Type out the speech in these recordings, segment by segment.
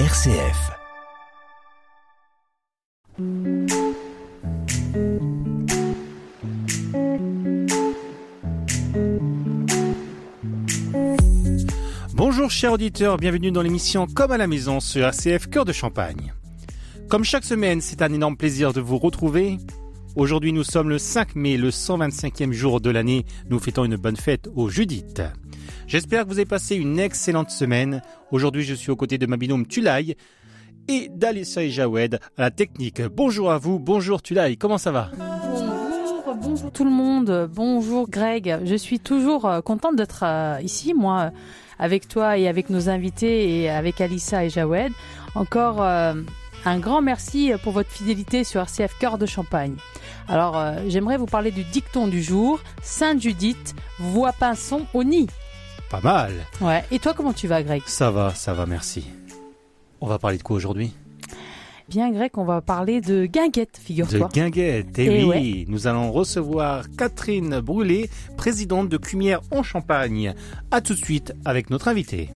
RCF. Bonjour chers auditeurs, bienvenue dans l'émission Comme à la maison sur RCF Cœur de Champagne. Comme chaque semaine, c'est un énorme plaisir de vous retrouver. Aujourd'hui, nous sommes le 5 mai, le 125e jour de l'année. Nous fêtons une bonne fête aux Judith. J'espère que vous avez passé une excellente semaine. Aujourd'hui, je suis aux côtés de ma binôme Tulay et d'Alissa et Jawed à la technique. Bonjour à vous, bonjour Tulay, comment ça va? Bonjour, bonjour tout le monde, bonjour Greg. Je suis toujours euh, contente d'être euh, ici, moi, avec toi et avec nos invités et avec Alissa et Jawed. Encore euh, un grand merci pour votre fidélité sur RCF Cœur de Champagne. Alors, euh, j'aimerais vous parler du dicton du jour. Sainte Judith, voix pinson au nid. Pas mal. Ouais. Et toi, comment tu vas, Greg? Ça va, ça va, merci. On va parler de quoi aujourd'hui? Bien, Greg, on va parler de guinguette, De figure-toi. guinguette. Et Eh oui, nous allons recevoir Catherine Brûlé, présidente de Cumière en Champagne. À tout de suite avec notre invité.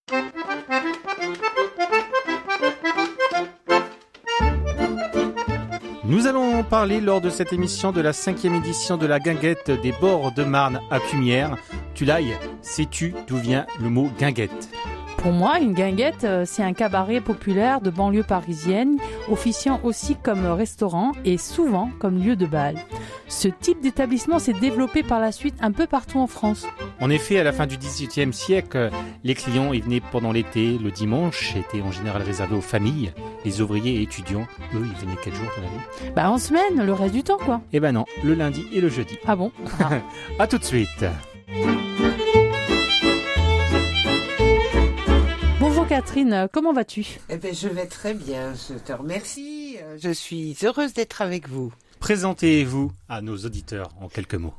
Nous allons parler lors de cette émission de la cinquième édition de la guinguette des bords de Marne à Cumière. Tulay, sais-tu d'où vient le mot guinguette? Pour moi, une guinguette, euh, c'est un cabaret populaire de banlieue parisienne, officiant aussi comme restaurant et souvent comme lieu de bal. Ce type d'établissement s'est développé par la suite un peu partout en France. En effet, à la fin du XVIIIe siècle, les clients y venaient pendant l'été. Le dimanche était en général réservé aux familles. Les ouvriers et étudiants, eux, ils venaient quel jour dans l'année Bah en semaine, le reste du temps quoi. Eh ben non, le lundi et le jeudi. Ah bon? Ah. À tout de suite. Catherine, euh, comment vas-tu? Eh bien, je vais très bien, je te remercie. Euh, Je suis heureuse d'être avec vous. Présentez-vous à nos auditeurs en quelques mots.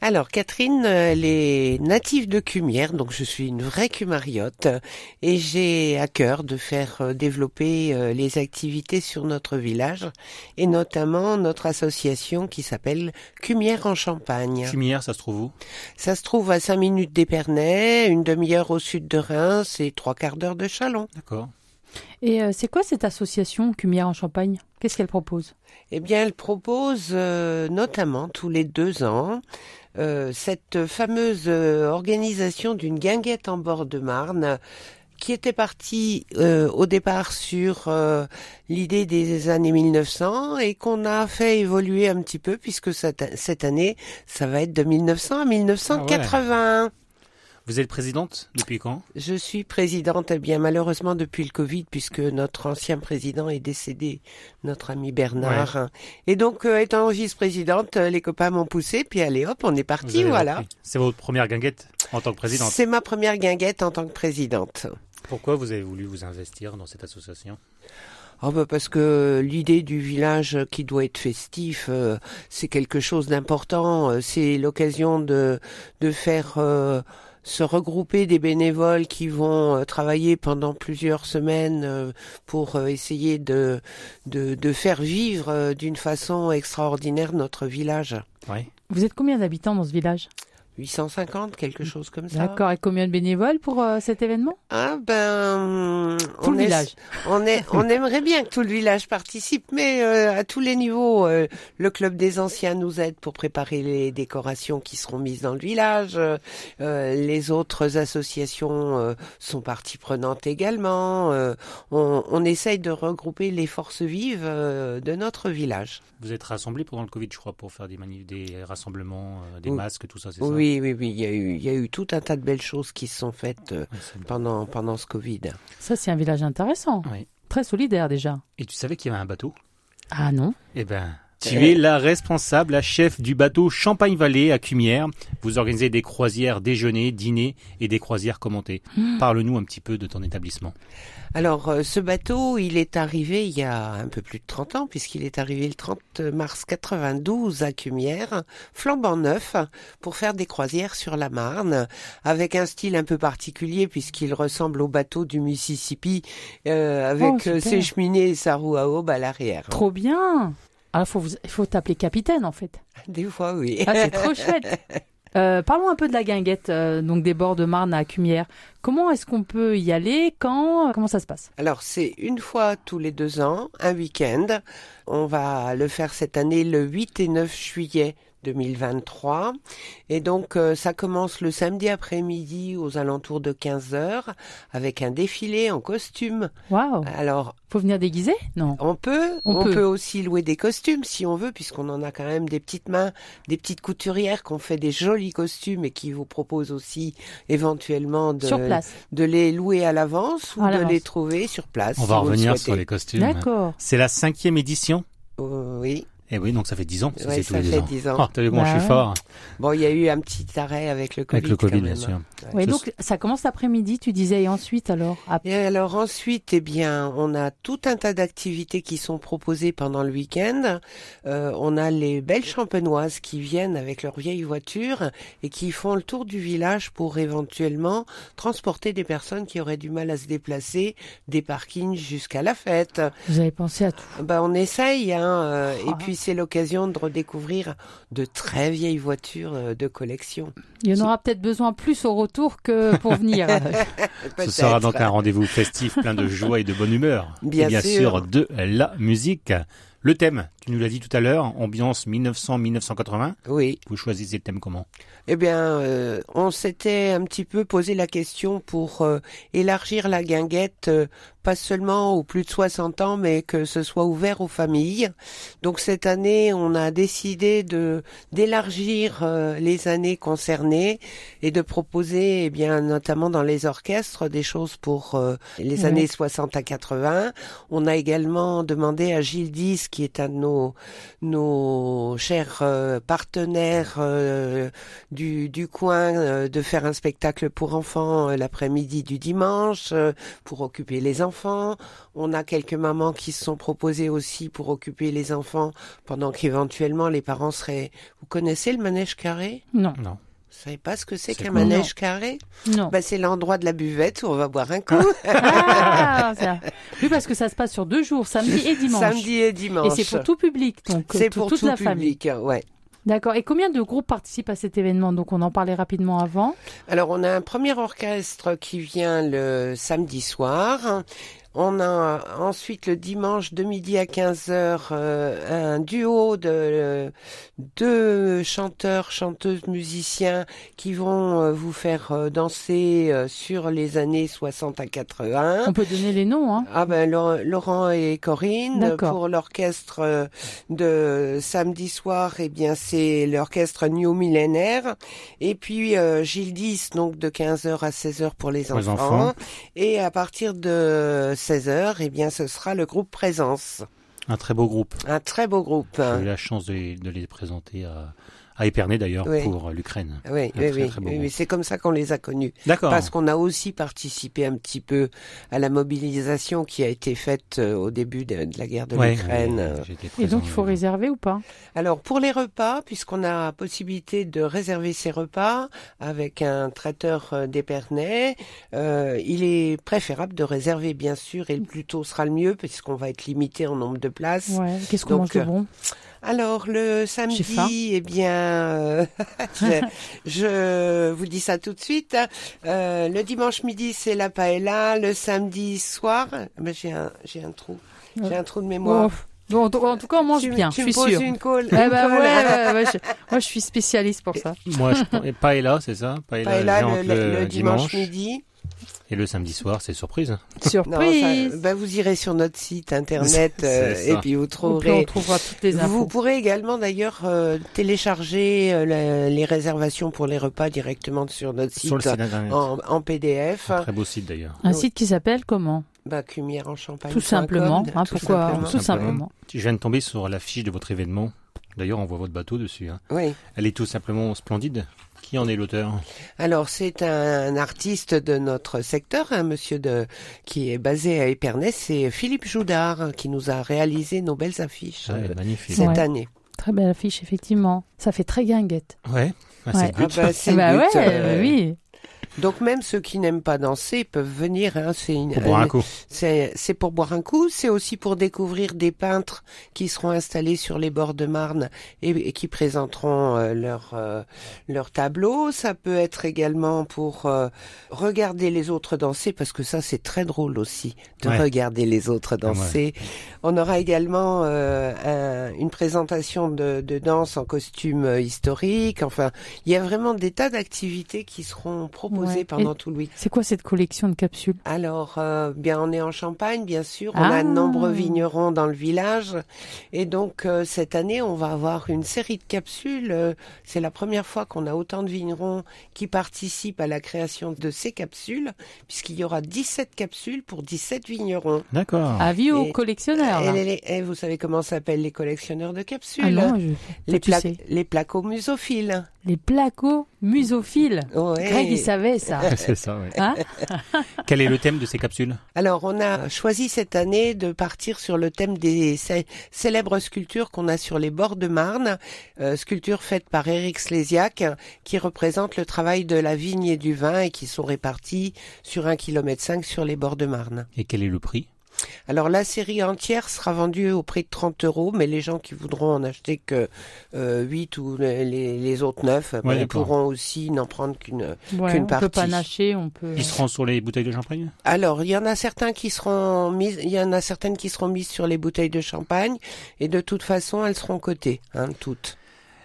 Alors, Catherine, euh, elle est native de Cumière, donc je suis une vraie cumariote, et j'ai à cœur de faire euh, développer euh, les activités sur notre village, et notamment notre association qui s'appelle Cumière en Champagne. Cumière, ça se trouve où? Ça se trouve à 5 minutes d'Épernay, une demi-heure au sud de Reims et trois quarts d'heure de Chalon. D'accord. Et euh, c'est quoi cette association Cumière en Champagne? Qu'est-ce qu'elle propose? Eh bien, elle propose euh, notamment tous les deux ans euh, cette fameuse organisation d'une guinguette en bord de Marne qui était partie euh, au départ sur euh, l'idée des années 1900 et qu'on a fait évoluer un petit peu puisque cette, cette année, ça va être de 1900 à 1980. Vous êtes présidente depuis quand? Je suis présidente, eh bien malheureusement depuis le Covid, puisque notre ancien président est décédé, notre ami Bernard. Et donc, euh, étant vice-présidente, euh, les copains m'ont poussé, puis allez hop, on est parti, voilà. C'est votre première guinguette en tant que présidente? C'est ma première guinguette en tant que présidente. Pourquoi vous avez voulu vous investir dans cette association? Oh bah parce que l'idée du village qui doit être festif, euh, c'est quelque chose d'important. C'est l'occasion de de faire euh, se regrouper des bénévoles qui vont euh, travailler pendant plusieurs semaines euh, pour euh, essayer de, de de faire vivre d'une façon extraordinaire notre village. Oui. Vous êtes combien d'habitants dans ce village? 850, quelque chose comme ça. D'accord, et combien de bénévoles pour euh, cet événement? Ah ben, Tout on le est- village. On, est, on aimerait bien que tout le village participe, mais euh, à tous les niveaux. euh, le club des anciens nous aide pour préparer les décorations qui seront mises dans le village. euh, les autres associations euh, sont partie prenante également. euh, on, on essaye de regrouper les forces vives euh, de notre village. Vous êtes rassemblés pendant le Covid, je crois, pour faire des, des rassemblements, euh, des Oui. masques, tout ça, c'est ça? Oui, oui, oui. Il y a eu, il y a eu tout un tas de belles choses qui se sont faites euh, pendant pendant ce Covid. Ça, c'est un village intéressant. Oui. Très solidaire déjà. Et tu savais qu'il y avait un bateau? Ah non Eh ben, tu es la responsable, la chef du bateau Champagne-Vallée à Cumière. Vous organisez des croisières déjeuner, dîner et des croisières commentées. Parle-nous un petit peu de ton établissement. Alors, euh, ce bateau, il est arrivé il y a un peu plus de 30 ans, puisqu'il est arrivé le 30 mars 92 à Cumière, flambant neuf, pour faire des croisières sur la Marne, avec un style un peu particulier, puisqu'il ressemble au bateau du Mississippi, euh, avec Oh, euh, ses cheminées et sa roue à aube à l'arrière. Trop bien Ah, faut vous- il faut t'appeler capitaine en fait. Des fois, oui. Ah, c'est trop chouette Euh, parlons un peu de la guinguette, euh, donc des bords de Marne à Cumières. Comment est-ce qu'on peut y aller? Quand? Comment ça se passe? Alors c'est une fois tous les deux ans, un week-end. On va le faire cette année le 8 et 9 juillet 2023. Et donc euh, ça commence le samedi après-midi aux alentours de 15 heures avec un défilé en costume. Waouh Alors Faut venir déguisé Non. on peut, On on, peut. peut. aussi louer des costumes si on veut, puisqu'on en a quand même des petites mains, des petites couturières qui ont fait des jolis costumes et qui vous proposent aussi éventuellement de, Sur place. de les louer à l'avance ou À de les trouver sur place. On si va le revenir sur les costumes. D'accord. C'est la cinquième édition? Euh, oui. Et oui, donc ça fait 10 ans. si Ouais, c'est tous ça les fait ans. 10 ans. Oh, t'as vu comment Bah je suis ouais. fort Bon, il y a eu un petit arrêt avec le Covid. avec le Covid, bien sûr. Oui, donc ça commence l'après-midi, tu disais, et ensuite alors après- Et alors ensuite, eh bien, on a tout un tas d'activités qui sont proposées pendant le week-end. Euh, on a les belles champenoises qui viennent avec leurs vieilles voitures et qui font le tour du village pour éventuellement transporter des personnes qui auraient du mal à se déplacer des parkings jusqu'à la fête. Vous avez pensé à tout. Ben, on essaye, hein, euh, Ah. et puis c'est l'occasion de redécouvrir de très vieilles voitures euh, de collection. Il y en aura peut-être besoin plus au retour que pour venir. Ce sera donc un rendez-vous festif plein de joie et de bonne humeur. Bien et bien sûr. sûr de la musique. Le thème, tu nous l'as dit tout à l'heure, ambiance 1900-1980. Oui. Vous choisissez le thème comment? Eh bien, euh, on s'était un petit peu posé la question pour euh, élargir la guinguette, euh, pas seulement aux plus de 60 ans, mais que ce soit ouvert aux familles. Donc cette année, on a décidé de d'élargir euh, les années concernées et de proposer, eh bien, notamment dans les orchestres, des choses pour euh, les années 60 à 80. On a également demandé à Gilles Dis, qui est un de nos nos chers euh, partenaires euh, du, du coin euh, de faire un spectacle pour enfants euh, l'après-midi du dimanche euh, pour occuper les enfants. On a quelques mamans qui se sont proposées aussi pour occuper les enfants pendant qu'éventuellement les parents seraient... Vous connaissez le manège carré? Non, Non. Vous savez pas ce que c'est C'est qu'un manège carré? Non. bah, C'est l'endroit de la buvette où on va boire un coup. Ah, ça- Oui, parce que ça se passe sur deux jours, samedi et dimanche. Samedi et Et dimanche. c'est pour tout public, donc C'est tout- pour toute tout la famille. public, ouais. D'accord. Et combien de groupes participent à cet événement? Donc on en parlait rapidement avant. Alors, on a un premier orchestre qui vient le samedi soir. On a ensuite le dimanche de midi à 15h un duo de euh, deux chanteurs, chanteuses, musiciens qui vont euh, vous faire euh, danser euh, sur les années 60 à 80. On peut donner les noms, hein. Ah ben Laurent- et Corinne D'accord. pour l'orchestre euh, de samedi soir eh bien c'est l'orchestre New Millénaire et puis euh, Gilles 10 donc de 15h à 16h pour les Pour les enfants, enfants. et à partir de 16h eh bien ce sera le groupe Présence Un très beau groupe. un très beau groupe J'ai eu la chance de, les- de les présenter à, à Épernay d'ailleurs Oui. pour l'Ukraine. oui, oui, très, oui, très oui, c'est comme ça qu'on les a connus. D'accord. Parce qu'on a aussi participé un petit peu à la mobilisation qui a été faite euh, au début de, de la guerre de Ouais, l'Ukraine. Et donc il faut réserver ou pas? Alors pour les repas, puisqu'on a possibilité de réserver ses repas avec un traiteur euh, d'Épernay, euh, il est préférable de réserver bien sûr et le plus tôt sera le mieux puisqu'on va être limité en nombre de places. Ouais. Qu'est-ce qu'on mange de euh, bon? Alors le samedi, eh bien, euh, je, je vous dis ça tout de suite. Euh, le dimanche midi c'est la paella, le samedi soir, ben, j'ai un j'ai un trou, j'ai un trou de mémoire. Bon, bon, en tout- cas, on mange tu, bien, tu je me suis sûre. une colle. Eh ben colle. ouais, ouais, ouais, je- moi je suis spécialiste pour ça. Moi, je paella, c'est ça? Paella, Paella le, le- le dimanche midi. Et le samedi soir, c'est surprise. Non, ça, Surprise. ben, vous irez sur notre site internet euh, et puis vous Et puis, trouverez. on trouvera toutes les Vous infos. pourrez également d'ailleurs euh, télécharger euh, la- les réservations pour les repas directement sur notre site, Sur le site internet. en, en PDF. Un très beau site d'ailleurs. Un Oui. site qui s'appelle comment? Bah, Cumière en Champagne. Tout simplement. hein, tout pourquoi simplement. Tout simplement. Je viens de tomber sur la fiche de votre événement. D'ailleurs, on voit votre bateau dessus. hein. Oui. Elle est tout simplement splendide. Qui en est l'auteur? Alors c'est un, artiste de notre secteur, un monsieur de qui est basé à Épernay, c'est Philippe Joudard hein, qui nous a réalisé nos belles affiches Ouais, euh, Magnifique. cette Ouais. année. Très belle affiche, effectivement. Ça fait très guinguette. Ouais, bah, c'est Ouais. le but. Ah bah, c'est bah le ouais, but, euh, bah oui. Donc même ceux qui n'aiment pas danser peuvent venir. Hein, c'est une- Pour boire un une- coup. C'est c'est pour boire un coup, c'est aussi pour découvrir des peintres qui seront installés sur les bords de Marne et, et qui présenteront euh, leur euh, leur tableau. Ça peut être également pour euh, regarder les autres danser parce que ça c'est très drôle aussi de Ouais. regarder les autres Ah ouais. danser. On aura également euh, un- une présentation de, de danse en costume euh, historique. Enfin, il y a vraiment des tas d'activités qui seront proposées Ouais. pendant Et- tout le week C'est quoi cette collection de capsules? Alors, euh, bien, on est en Champagne, bien sûr. On Ah. a de nombreux vignerons dans le village. Et donc, euh, cette année, on va avoir une série de capsules. Euh, C'est la première fois qu'on a autant de vignerons qui participent à la création de ces capsules, puisqu'il y aura 17 capsules pour 17 vignerons. D'accord. Avis aux Et- collectionneurs. Et, les- et vous savez comment s'appellent les collectionneurs de capsules? Ah non, je... les, pla- les placomusophiles. Les placo-musophiles. Ouais. Greg, il savait ça. C'est ça, ouais. Hein Quel est le thème de ces capsules? Alors, on a choisi cette année de partir sur le thème des cé- célèbres sculptures qu'on a sur les bords de Marne, euh, sculptures faites par Éric Slésiac, qui représentent le travail de la vigne et du vin et qui sont réparties sur un kilomètre cinq sur les bords de Marne. Et quel est le prix? Alors, la série entière sera vendue au prix de 30 euros, mais les gens qui voudront en acheter que euh, 8 ou les, les autres 9, Ouais, ils d'accord. pourront aussi n'en prendre qu'une Ouais, Qu'une on peut partie. panacher, on peut. Ils seront sur les bouteilles de champagne? Alors, il y en a certains qui seront mises, il y en a certaines qui seront mises sur les bouteilles de champagne, et de toute façon, elles seront cotées, hein, toutes.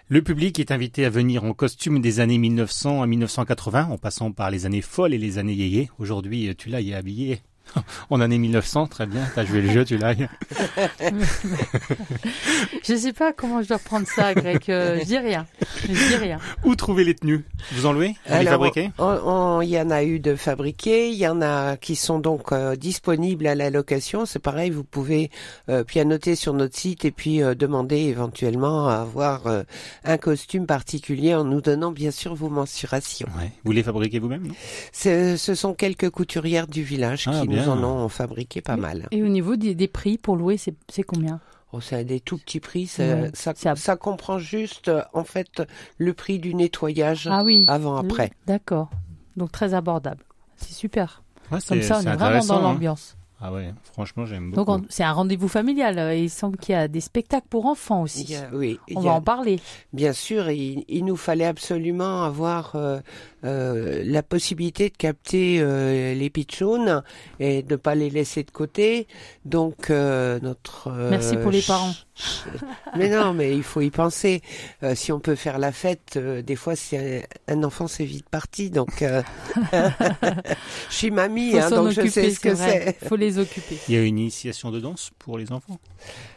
Le public est invité à venir en costume des années 1900 à 1980, en passant par les années folles et les années yéyé. Aujourd'hui, tu l'as, il est habillé en année 1900, très bien, t'as joué le jeu, tu l'as. Je sais pas comment je dois prendre ça, Greg. euh, je dis rien. Je dis rien. Où trouver les tenues? Vous en louez? Vous les fabriquez? Il y en a eu de fabriqués, il y en a qui sont donc euh, disponibles à la location. C'est pareil, vous pouvez euh, pianoter sur notre site et puis euh, demander éventuellement à avoir euh, un costume particulier en nous donnant bien sûr vos mensurations. Ouais. Vous les fabriquez vous-même ce sont quelques couturières du village Ah, qui bien. nous en ont fabriqué pas mal. Et au niveau des, des prix pour louer, c'est combien? Oh, c'est à des tout petits prix. Ça, Ouais. ça, C'est à- ça comprend juste, euh, en fait, le prix du nettoyage Ah oui. avant-après. D'accord. Donc très abordable. C'est super. Ouais, Comme ça, on est vraiment dans hein. Ah ouais, franchement, j'aime Donc beaucoup. on- c'est un rendez-vous familial. Euh, Il semble qu'il y a des spectacles pour enfants aussi. a- oui, On va a- en parler. bien sûr, il, il nous fallait absolument avoir euh, euh, la possibilité de capter euh, les pitchouns et de ne pas les laisser de côté. Donc euh, notre euh, Merci pour les parents. Mais non, mais il faut y penser. Euh, si on peut faire la fête, euh, des fois, c'est un, un enfant, c'est vite parti. Donc, euh, je suis mamie, hein, donc je sais ce que c'est. Faut les occuper. Il y a une initiation de danse pour les enfants?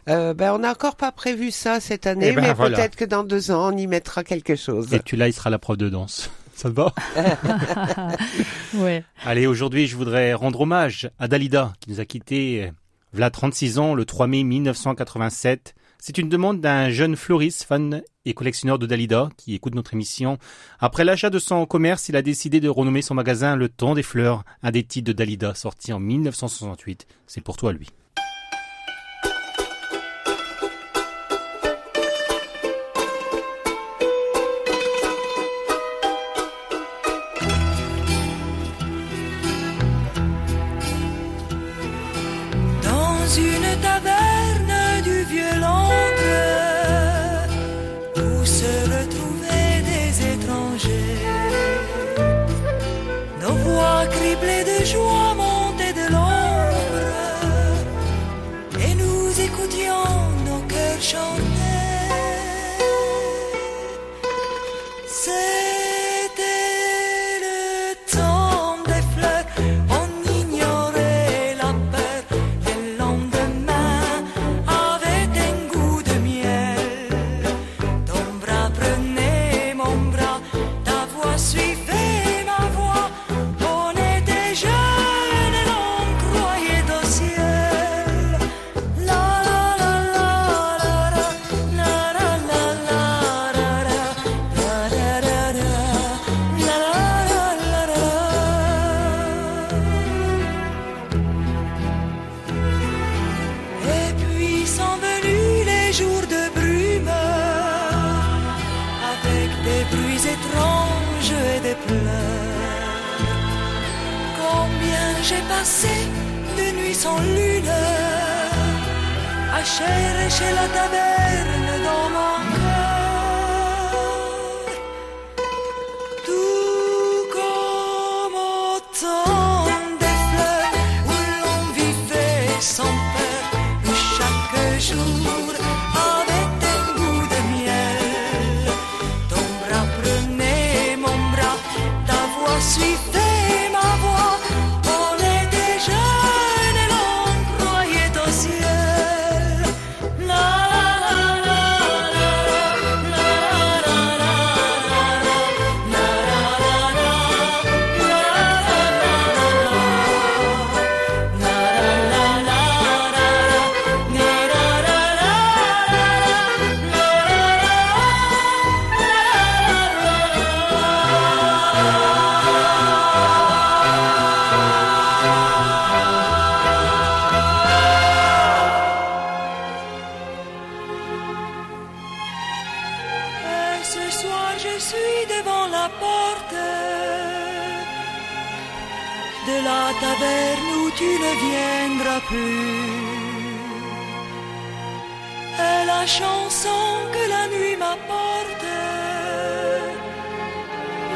Euh, ben, on n'a encore pas prévu ça cette année, Eh ben, mais voilà. peut-être que dans deux ans, on y mettra quelque chose. Et tu là, il sera la prof de danse. Ça te va? Ouais. Allez, aujourd'hui, je voudrais rendre hommage à Dalida, qui nous a quittés, v'là 36 ans, le 3 mai 1987. C'est une demande d'un jeune fleuriste, fan et collectionneur de Dalida, qui écoute notre émission. Après l'achat de son commerce, il a décidé de renommer son magasin Le Temps des Fleurs, un des titres de Dalida, sorti en 1968. C'est pour toi, lui. Ne viendras plus. Et la chanson que la nuit m'apporte,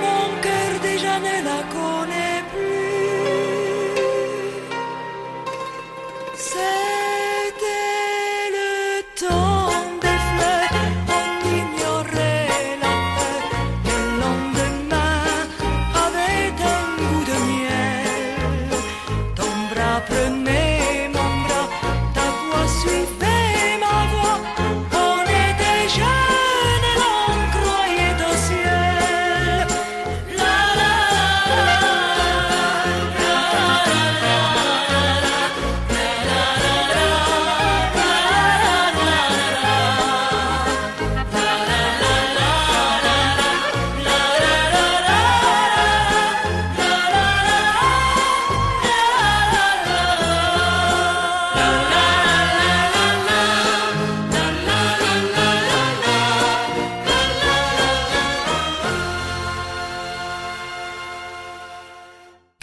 mon cœur déjà ne la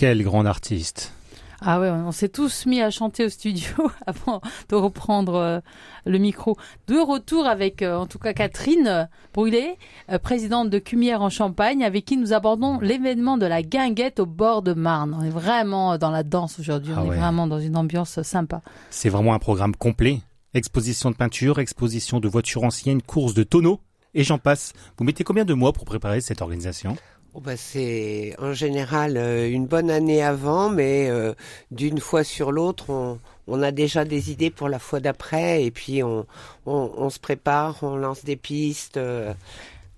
Quel grand artiste? Ah ouais, on s'est tous mis à chanter au studio avant de reprendre euh, le micro. De retour avec, euh, en tout cas, Catherine euh, Brûlé, euh, présidente de Cumière en Champagne, avec qui nous abordons l'événement de la guinguette au bord de Marne. On est vraiment dans la danse aujourd'hui, Ah on ouais. est vraiment dans une ambiance sympa. C'est vraiment un programme complet. Exposition de peinture, exposition de voitures anciennes, course de tonneaux, et j'en passe. Vous mettez combien de mois pour préparer cette organisation? Oh bah c'est en général euh, une bonne année avant, mais euh, d'une fois sur l'autre, on, on a déjà des idées pour la fois d'après, et puis on, on, on se prépare, on lance des pistes, euh,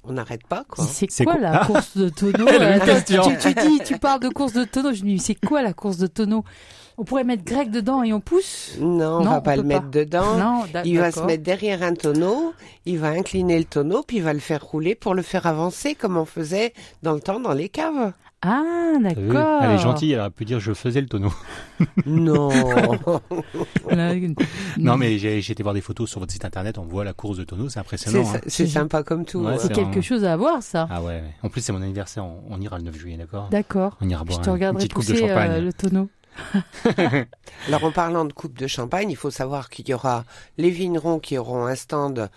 on n'arrête pas quoi. C'est quoi quoi la Ah course de tonneau question. tu, tu dis, tu parles de course de tonneau. Je me dis, c'est quoi la course de tonneau? On pourrait mettre grec dedans et on pousse Non, on Non, va on pas le mettre pas. dedans. Non, Il va se mettre derrière un tonneau, il va incliner le tonneau, puis il va le faire rouler pour le faire avancer comme on faisait dans le temps dans les caves. Ah, d'accord. Elle est gentille, elle aurait pu dire je faisais le tonneau. Non. Non mais j'ai été voir des photos sur votre site internet, on voit la course de tonneau, c'est c'est impressionnant. hein. c'est sympa comme tout. Ouais, hein. C'est quelque un- chose à avoir, ça. Ah ouais, ouais. en plus c'est mon anniversaire, on, on ira le 9 juillet, d'accord D'accord. On ira Je boire te un- une regarderai petite coupe de pousser champagne. euh, le tonneau. Alors en parlant de coupe de champagne, il faut savoir qu'il y aura les vignerons qui auront un stand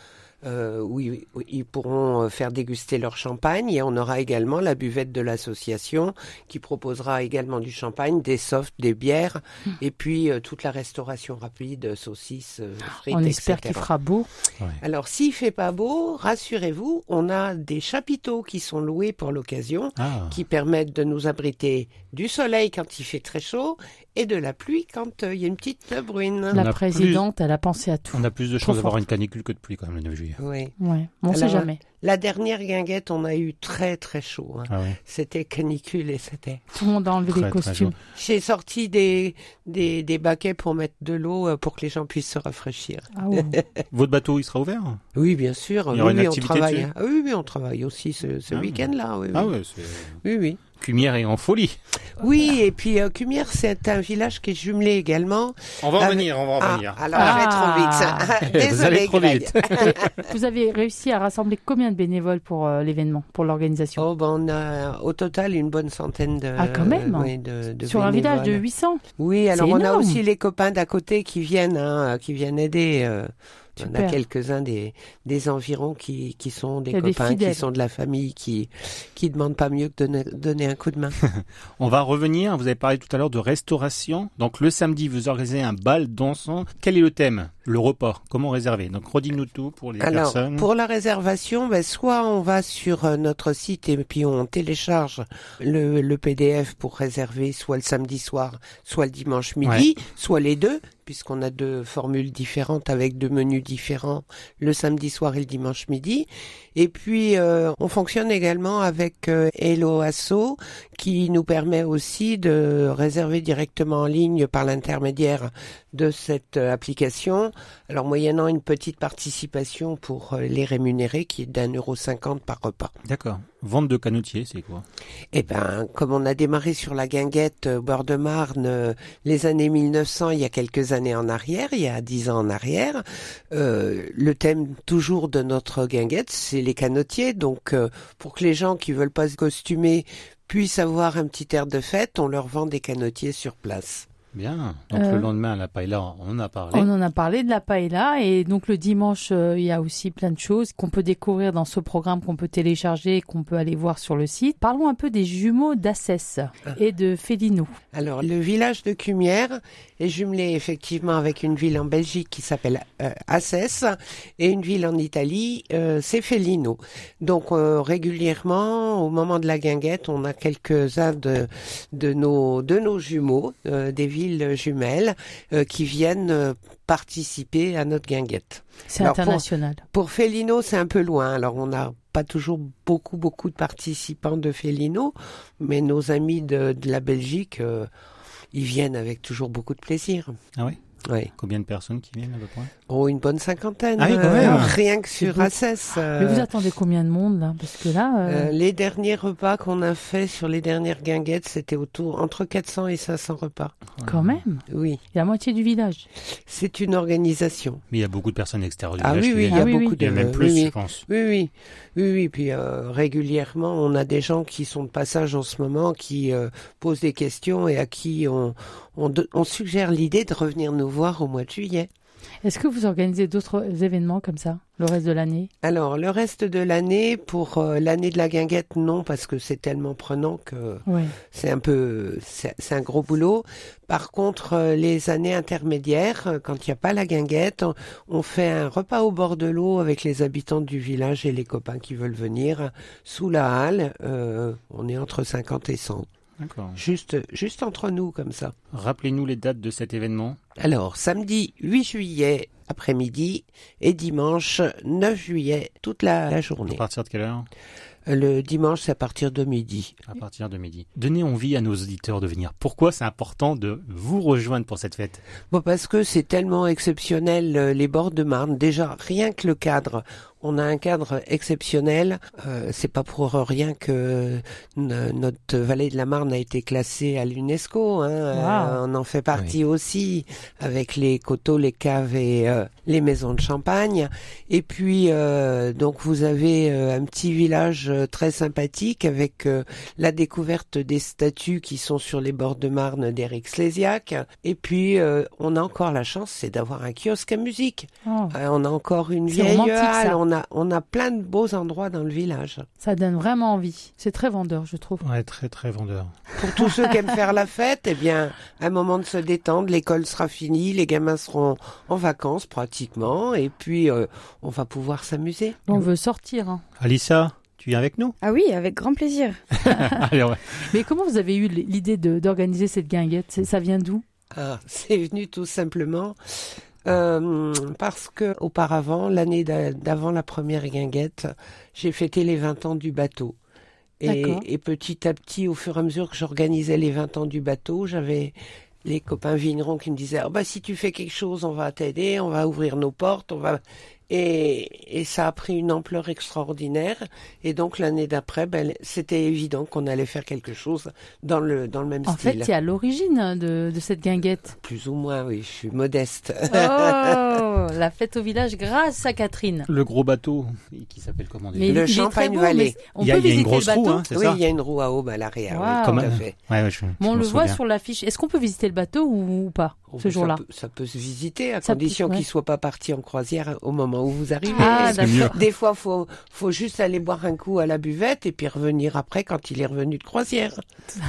euh, où, ils, où ils pourront euh, faire déguster leur champagne et on aura également la buvette de l'association qui proposera également du champagne, des softs, des bières et puis euh, toute la restauration rapide, saucisses, euh, frites, On espère qu'il fera beau. Alors s'il fait pas beau, rassurez-vous, on a des chapiteaux qui sont loués pour l'occasion Ah, qui permettent de nous abriter du soleil quand il fait très chaud et de la pluie quand euh, il y a une petite bruine. La présidente, elle a pensé à tout. on a plus de chances d'avoir une canicule que de pluie quand même le 9 juillet. Oui. Ouais. On sait Alors, jamais. La dernière guinguette, on a eu très très chaud. hein. Ah ouais. C'était canicule et c'était. Tout le monde a enlevé Très, des costumes. J'ai sorti des, des, des baquets pour mettre de l'eau euh, pour que les gens puissent se rafraîchir. Ah ouais. Votre bateau, il sera ouvert Oui, bien sûr. Il y aura oui, une oui, on activité travaille. dessus Ah oui, oui, on travaille aussi ce, ce Ah. week-end-là. Oui, oui. Ah oui, oui. Cumière est en folie. Oui, et puis euh, Cumière, c'est un village qui est jumelé également. On va en Avec- venir, on va en Ah, venir. alors je vais trop vite. Ah. Vous Désolé, allez trop vite. Vous avez réussi à rassembler combien de bénévoles pour euh, l'événement, pour l'organisation? Oh, ben on a au total une bonne centaine de. Ah, quand même. oui, de, de Sur un village de bénévoles. 800 Oui, alors on a aussi les copains d'à côté qui viennent, hein, qui viennent aider. Euh, on a Super. quelques-uns des, des environs qui, qui sont des Il y a des copains, qui sont de la famille, qui qui demandent pas mieux que de donner, donner un coup de main. On va revenir, vous avez parlé tout à l'heure de restauration. Donc le samedi, vous organisez un bal dansant. Quel est le thème? Le repas. Comment réserver? Donc redis-nous tout pour les Alors, personnes. pour la réservation, ben, soit on va sur euh, notre site et puis on télécharge le, le PDF pour réserver soit le samedi soir, soit le dimanche midi, soit les deux, puisqu'on a deux formules différentes avec deux menus différents, le samedi soir et le dimanche midi. Et puis, euh, on fonctionne également avec euh, Hello Asso, qui nous permet aussi de réserver directement en ligne par l'intermédiaire de cette euh, application. Alors, moyennant une petite participation pour euh, les rémunérer, qui est d'un euro cinquante par repas. D'accord. Vente de canotier, c'est quoi? Eh ben, comme on a démarré sur la guinguette euh, bord de Marne les années 1900, il y a quelques années en arrière, il y a dix ans en arrière, euh, le thème toujours de notre guinguette, c'est les canotiers. Donc, euh, pour que les gens qui veulent pas se costumer puissent avoir un petit air de fête, on leur vend des canotiers sur place. Bien. Donc Euh. le lendemain, la paella, on en a parlé. On en a parlé de la paella et donc le dimanche, euh, il y a aussi plein de choses qu'on peut découvrir dans ce programme qu'on peut télécharger et qu'on peut aller voir sur le site. Parlons un peu des jumeaux d'Assès et de Félino. Alors, le village de Cumière est jumelé effectivement avec une ville en Belgique qui s'appelle euh, Assès et une ville en Italie, euh, c'est Felino. Donc, euh, régulièrement, au moment de la guinguette, on a quelques-uns de, de, nos, de nos jumeaux, euh, des villes jumelles, euh, qui viennent euh, participer à notre guinguette. C'est Alors, pour- international. Pour Felino, c'est un peu loin. Alors, on n'a pas toujours beaucoup, beaucoup de participants de Felino, mais nos amis de, de la Belgique, euh, ils viennent avec toujours beaucoup de plaisir. Ah oui? Oui. Combien de personnes qui viennent à peu près? Oh, une bonne cinquantaine. Ah oui, quand euh, même. rien que sur. Assès. euh, Mais vous attendez combien de monde là? Parce que là, euh, euh, les derniers repas qu'on a fait sur les dernières guinguettes, c'était autour entre 400 et 500 repas. quand même, Oui, il y a la moitié du village. c'est une organisation. Mais il y a beaucoup de personnes extérieures du Ah village oui, oui, il y a Ah oui, beaucoup oui. Il y de a même plus, oui, oui. je pense. Oui, oui, oui, oui. Puis euh, régulièrement, on a des gens qui sont de passage en ce moment, qui euh, posent des questions et à qui on, on, de- on suggère l'idée de revenir nous voir au mois de juillet. Est-ce que vous organisez d'autres événements comme ça le reste de l'année? Alors, le reste de l'année, pour euh, l'année de la guinguette, non, parce que c'est tellement prenant que Oui. c'est un peu, c'est un gros boulot. Par contre, euh, les années intermédiaires, euh, quand il n'y a pas la guinguette, on, on fait un repas au bord de l'eau avec les habitants du village et les copains qui veulent venir sous la halle. euh, on est entre 50 et 100. Juste, juste entre nous, comme ça. Rappelez-nous les dates de cet événement. Alors, samedi 8 juillet après-midi et dimanche 9 juillet toute la, la À journée. partir de quelle heure? Le dimanche, c'est à partir de midi. À partir de midi. Donnez envie à nos auditeurs de venir. Pourquoi c'est important de vous rejoindre pour cette fête? Bon, parce que c'est tellement exceptionnel, euh, les bords de Marne. Déjà, rien que le cadre. On a un cadre exceptionnel. Euh, c'est pas pour rien que notre vallée de la Marne a été classée à l'UNESCO. Hein. Euh, on en fait partie aussi avec les coteaux, les caves et euh, les maisons de champagne. Et puis, euh, donc, vous avez euh, un petit village très sympathique avec euh, la découverte des statues qui sont sur les bords de Marne d'Éric Slésiac. Et puis, euh, on a encore la chance, c'est d'avoir un kiosque à musique. Oh, Euh, on a encore une vieille halle. On a, on a plein de beaux endroits dans le village. ça donne vraiment envie. C'est très vendeur, je trouve. Ouais, très très vendeur. Pour tous ceux qui aiment faire la fête, eh bien, un moment de se détendre. L'école sera finie, les gamins seront en vacances pratiquement, et puis euh, on va pouvoir s'amuser. On veut sortir. hein. Alissa, tu viens avec nous? Ah oui, avec grand plaisir. Allez, Mais comment vous avez eu l'idée d'organiser cette guinguette? Ça vient d'où? Ah, c'est venu tout simplement euh, parce que auparavant, l'année d'a- d'avant la première guinguette, j'ai fêté les 20 ans du bateau. Et petit à petit, au fur et à mesure que j'organisais les 20 ans du bateau, j'avais les copains vignerons qui me disaient Ah bah si tu fais quelque chose, on va t'aider, on va ouvrir nos portes, on va Et, et ça a pris une ampleur extraordinaire. Et donc l'année d'après, ben, c'était évident qu'on allait faire quelque chose dans le dans le même En fait, style. tu es à l'origine de, de cette guinguette. Plus ou moins, oui. Je suis modeste. Oh, la fête au village grâce à Catherine. Le gros bateau, qui s'appelle comment Mais Le Champagne On Il y a, peut il y a une visiter grosse le bateau. roue, hein, c'est oui, ça il y a une roue à aube à l'arrière. Wow. Oui, Comme tout à fait. Ouais, ouais, je, Bon, on je le voit sur l'affiche. Est-ce qu'on peut visiter le bateau ou, ou pas? Oh, ce ça jour-là peut- Ça peut se visiter à Ça condition ouais. qu'il soit pas parti en croisière au moment où vous arrivez. Ah. Des fois, faut faut juste aller boire un coup à la buvette et puis revenir après quand il est revenu de croisière.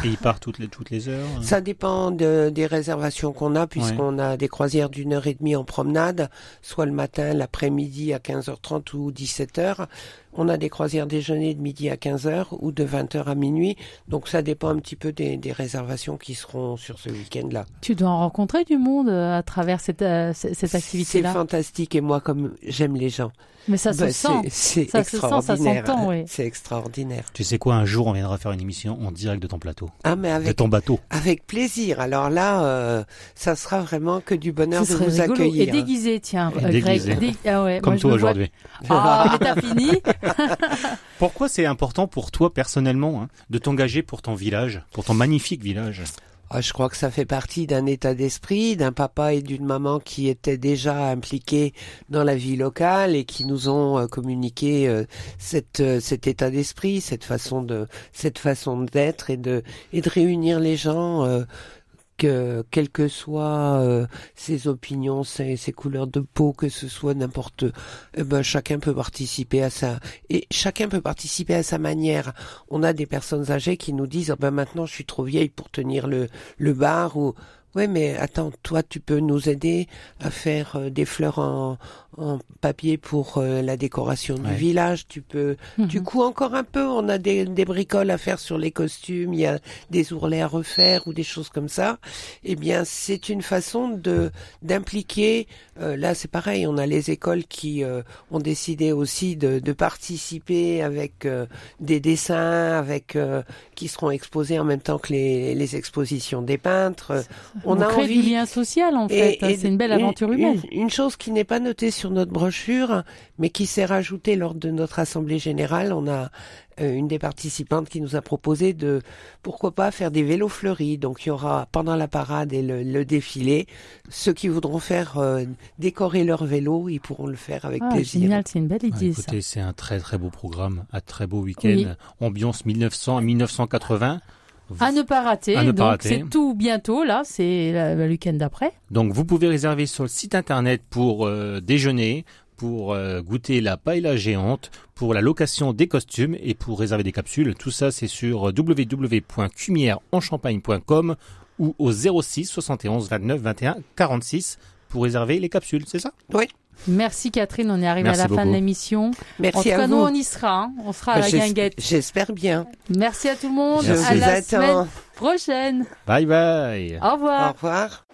Et il part toutes les, toutes les heures. hein. Ça dépend de- des réservations qu'on a, puisqu'on a des croisières d'une heure et demie en promenade, soit le matin, l'après-midi à 15h30 ou 17h. On a des croisières déjeuner de midi à 15h ou de 20h à minuit. Donc ça dépend un petit peu des, des réservations qui seront sur ce week-end-là. Tu dois en rencontrer du monde euh, à travers cette, euh, cette C'est activité-là? fantastique et moi, comme j'aime les gens, Mais ça se bah, sent. c'est- c'est Ça se sent, ça extraordinaire. s'entend, oui. C'est extraordinaire. Tu sais quoi, un jour, on viendra faire une émission en direct de ton plateau. Ah, mais De avec ton bateau. Avec plaisir. Alors là, euh, ça sera vraiment que du bonheur de vous rigolo. accueillir. Et déguisé, tiens, Et euh, déguisé. Greg. Dé- Ah ouais, Comme moi, toi aujourd'hui. Ah, mais t'as fini? Pourquoi c'est important pour toi personnellement hein, de t'engager pour ton village, pour ton magnifique village? Ah, je crois que ça fait partie d'un état d'esprit, d'un papa et d'une maman qui étaient déjà impliqués dans la vie locale et qui nous ont euh, communiqué euh, cette, euh, cet état d'esprit, cette façon de cette façon d'être et de et de réunir les gens. Que quelles que soient euh, ses opinions, ses, ses couleurs de peau, que ce soit n'importe, eh ben chacun peut participer à ça et chacun peut participer à sa manière. On a des personnes âgées qui nous disent oh ben maintenant je suis trop vieille pour tenir le le bar ou ouais mais attends toi tu peux nous aider à faire euh, des fleurs en, en papier pour euh, la décoration Ouais. du village. Tu peux du Mhm. coup encore un peu. On a des, des bricoles à faire sur les costumes. Il y a des ourlets à refaire ou des choses comme ça. Eh bien c'est une façon de d'impliquer euh, là c'est pareil. On a les écoles qui euh, ont décidé aussi de, de participer avec euh, des dessins avec euh, qui seront exposés en même temps que les, les expositions des peintres on, a crée envie du lien social, en fait. et- et C'est une belle une- aventure humaine. Une, une chose qui n'est pas notée sur notre brochure, mais qui s'est rajoutée lors de notre assemblée générale, on a euh, une des participantes qui nous a proposé de pourquoi pas faire des vélos fleuris. Donc il y aura pendant la parade et le, le défilé, ceux qui voudront faire euh, décorer leur vélo, ils pourront le faire avec Ah, plaisir. génial, c'est une belle Ouais, idée. Écoutez, c'est un très très beau programme, un très beau week-end. Oui. Ambiance 1900 à 1980. À ne pas rater. À ne pas Donc, rater. c'est tout bientôt, là. C'est la- le week-end d'après. Donc vous pouvez réserver sur le site internet pour euh, déjeuner, pour euh, goûter la paella géante, pour la location des costumes et pour réserver des capsules. Tout ça c'est sur www.cumieresenchampagne.com ou au 06 71 29 21 46 pour réserver les capsules, c'est ça? Merci, Catherine. On est arrivé Merci à la fin de l'émission. En Merci tout à cas, vous. nous, on y sera. hein. On sera à Bah, la guinguette. J'espère bien. Merci à tout le monde. Je. À vous la attends. semaine prochaine. Bye bye Au revoir. Au revoir.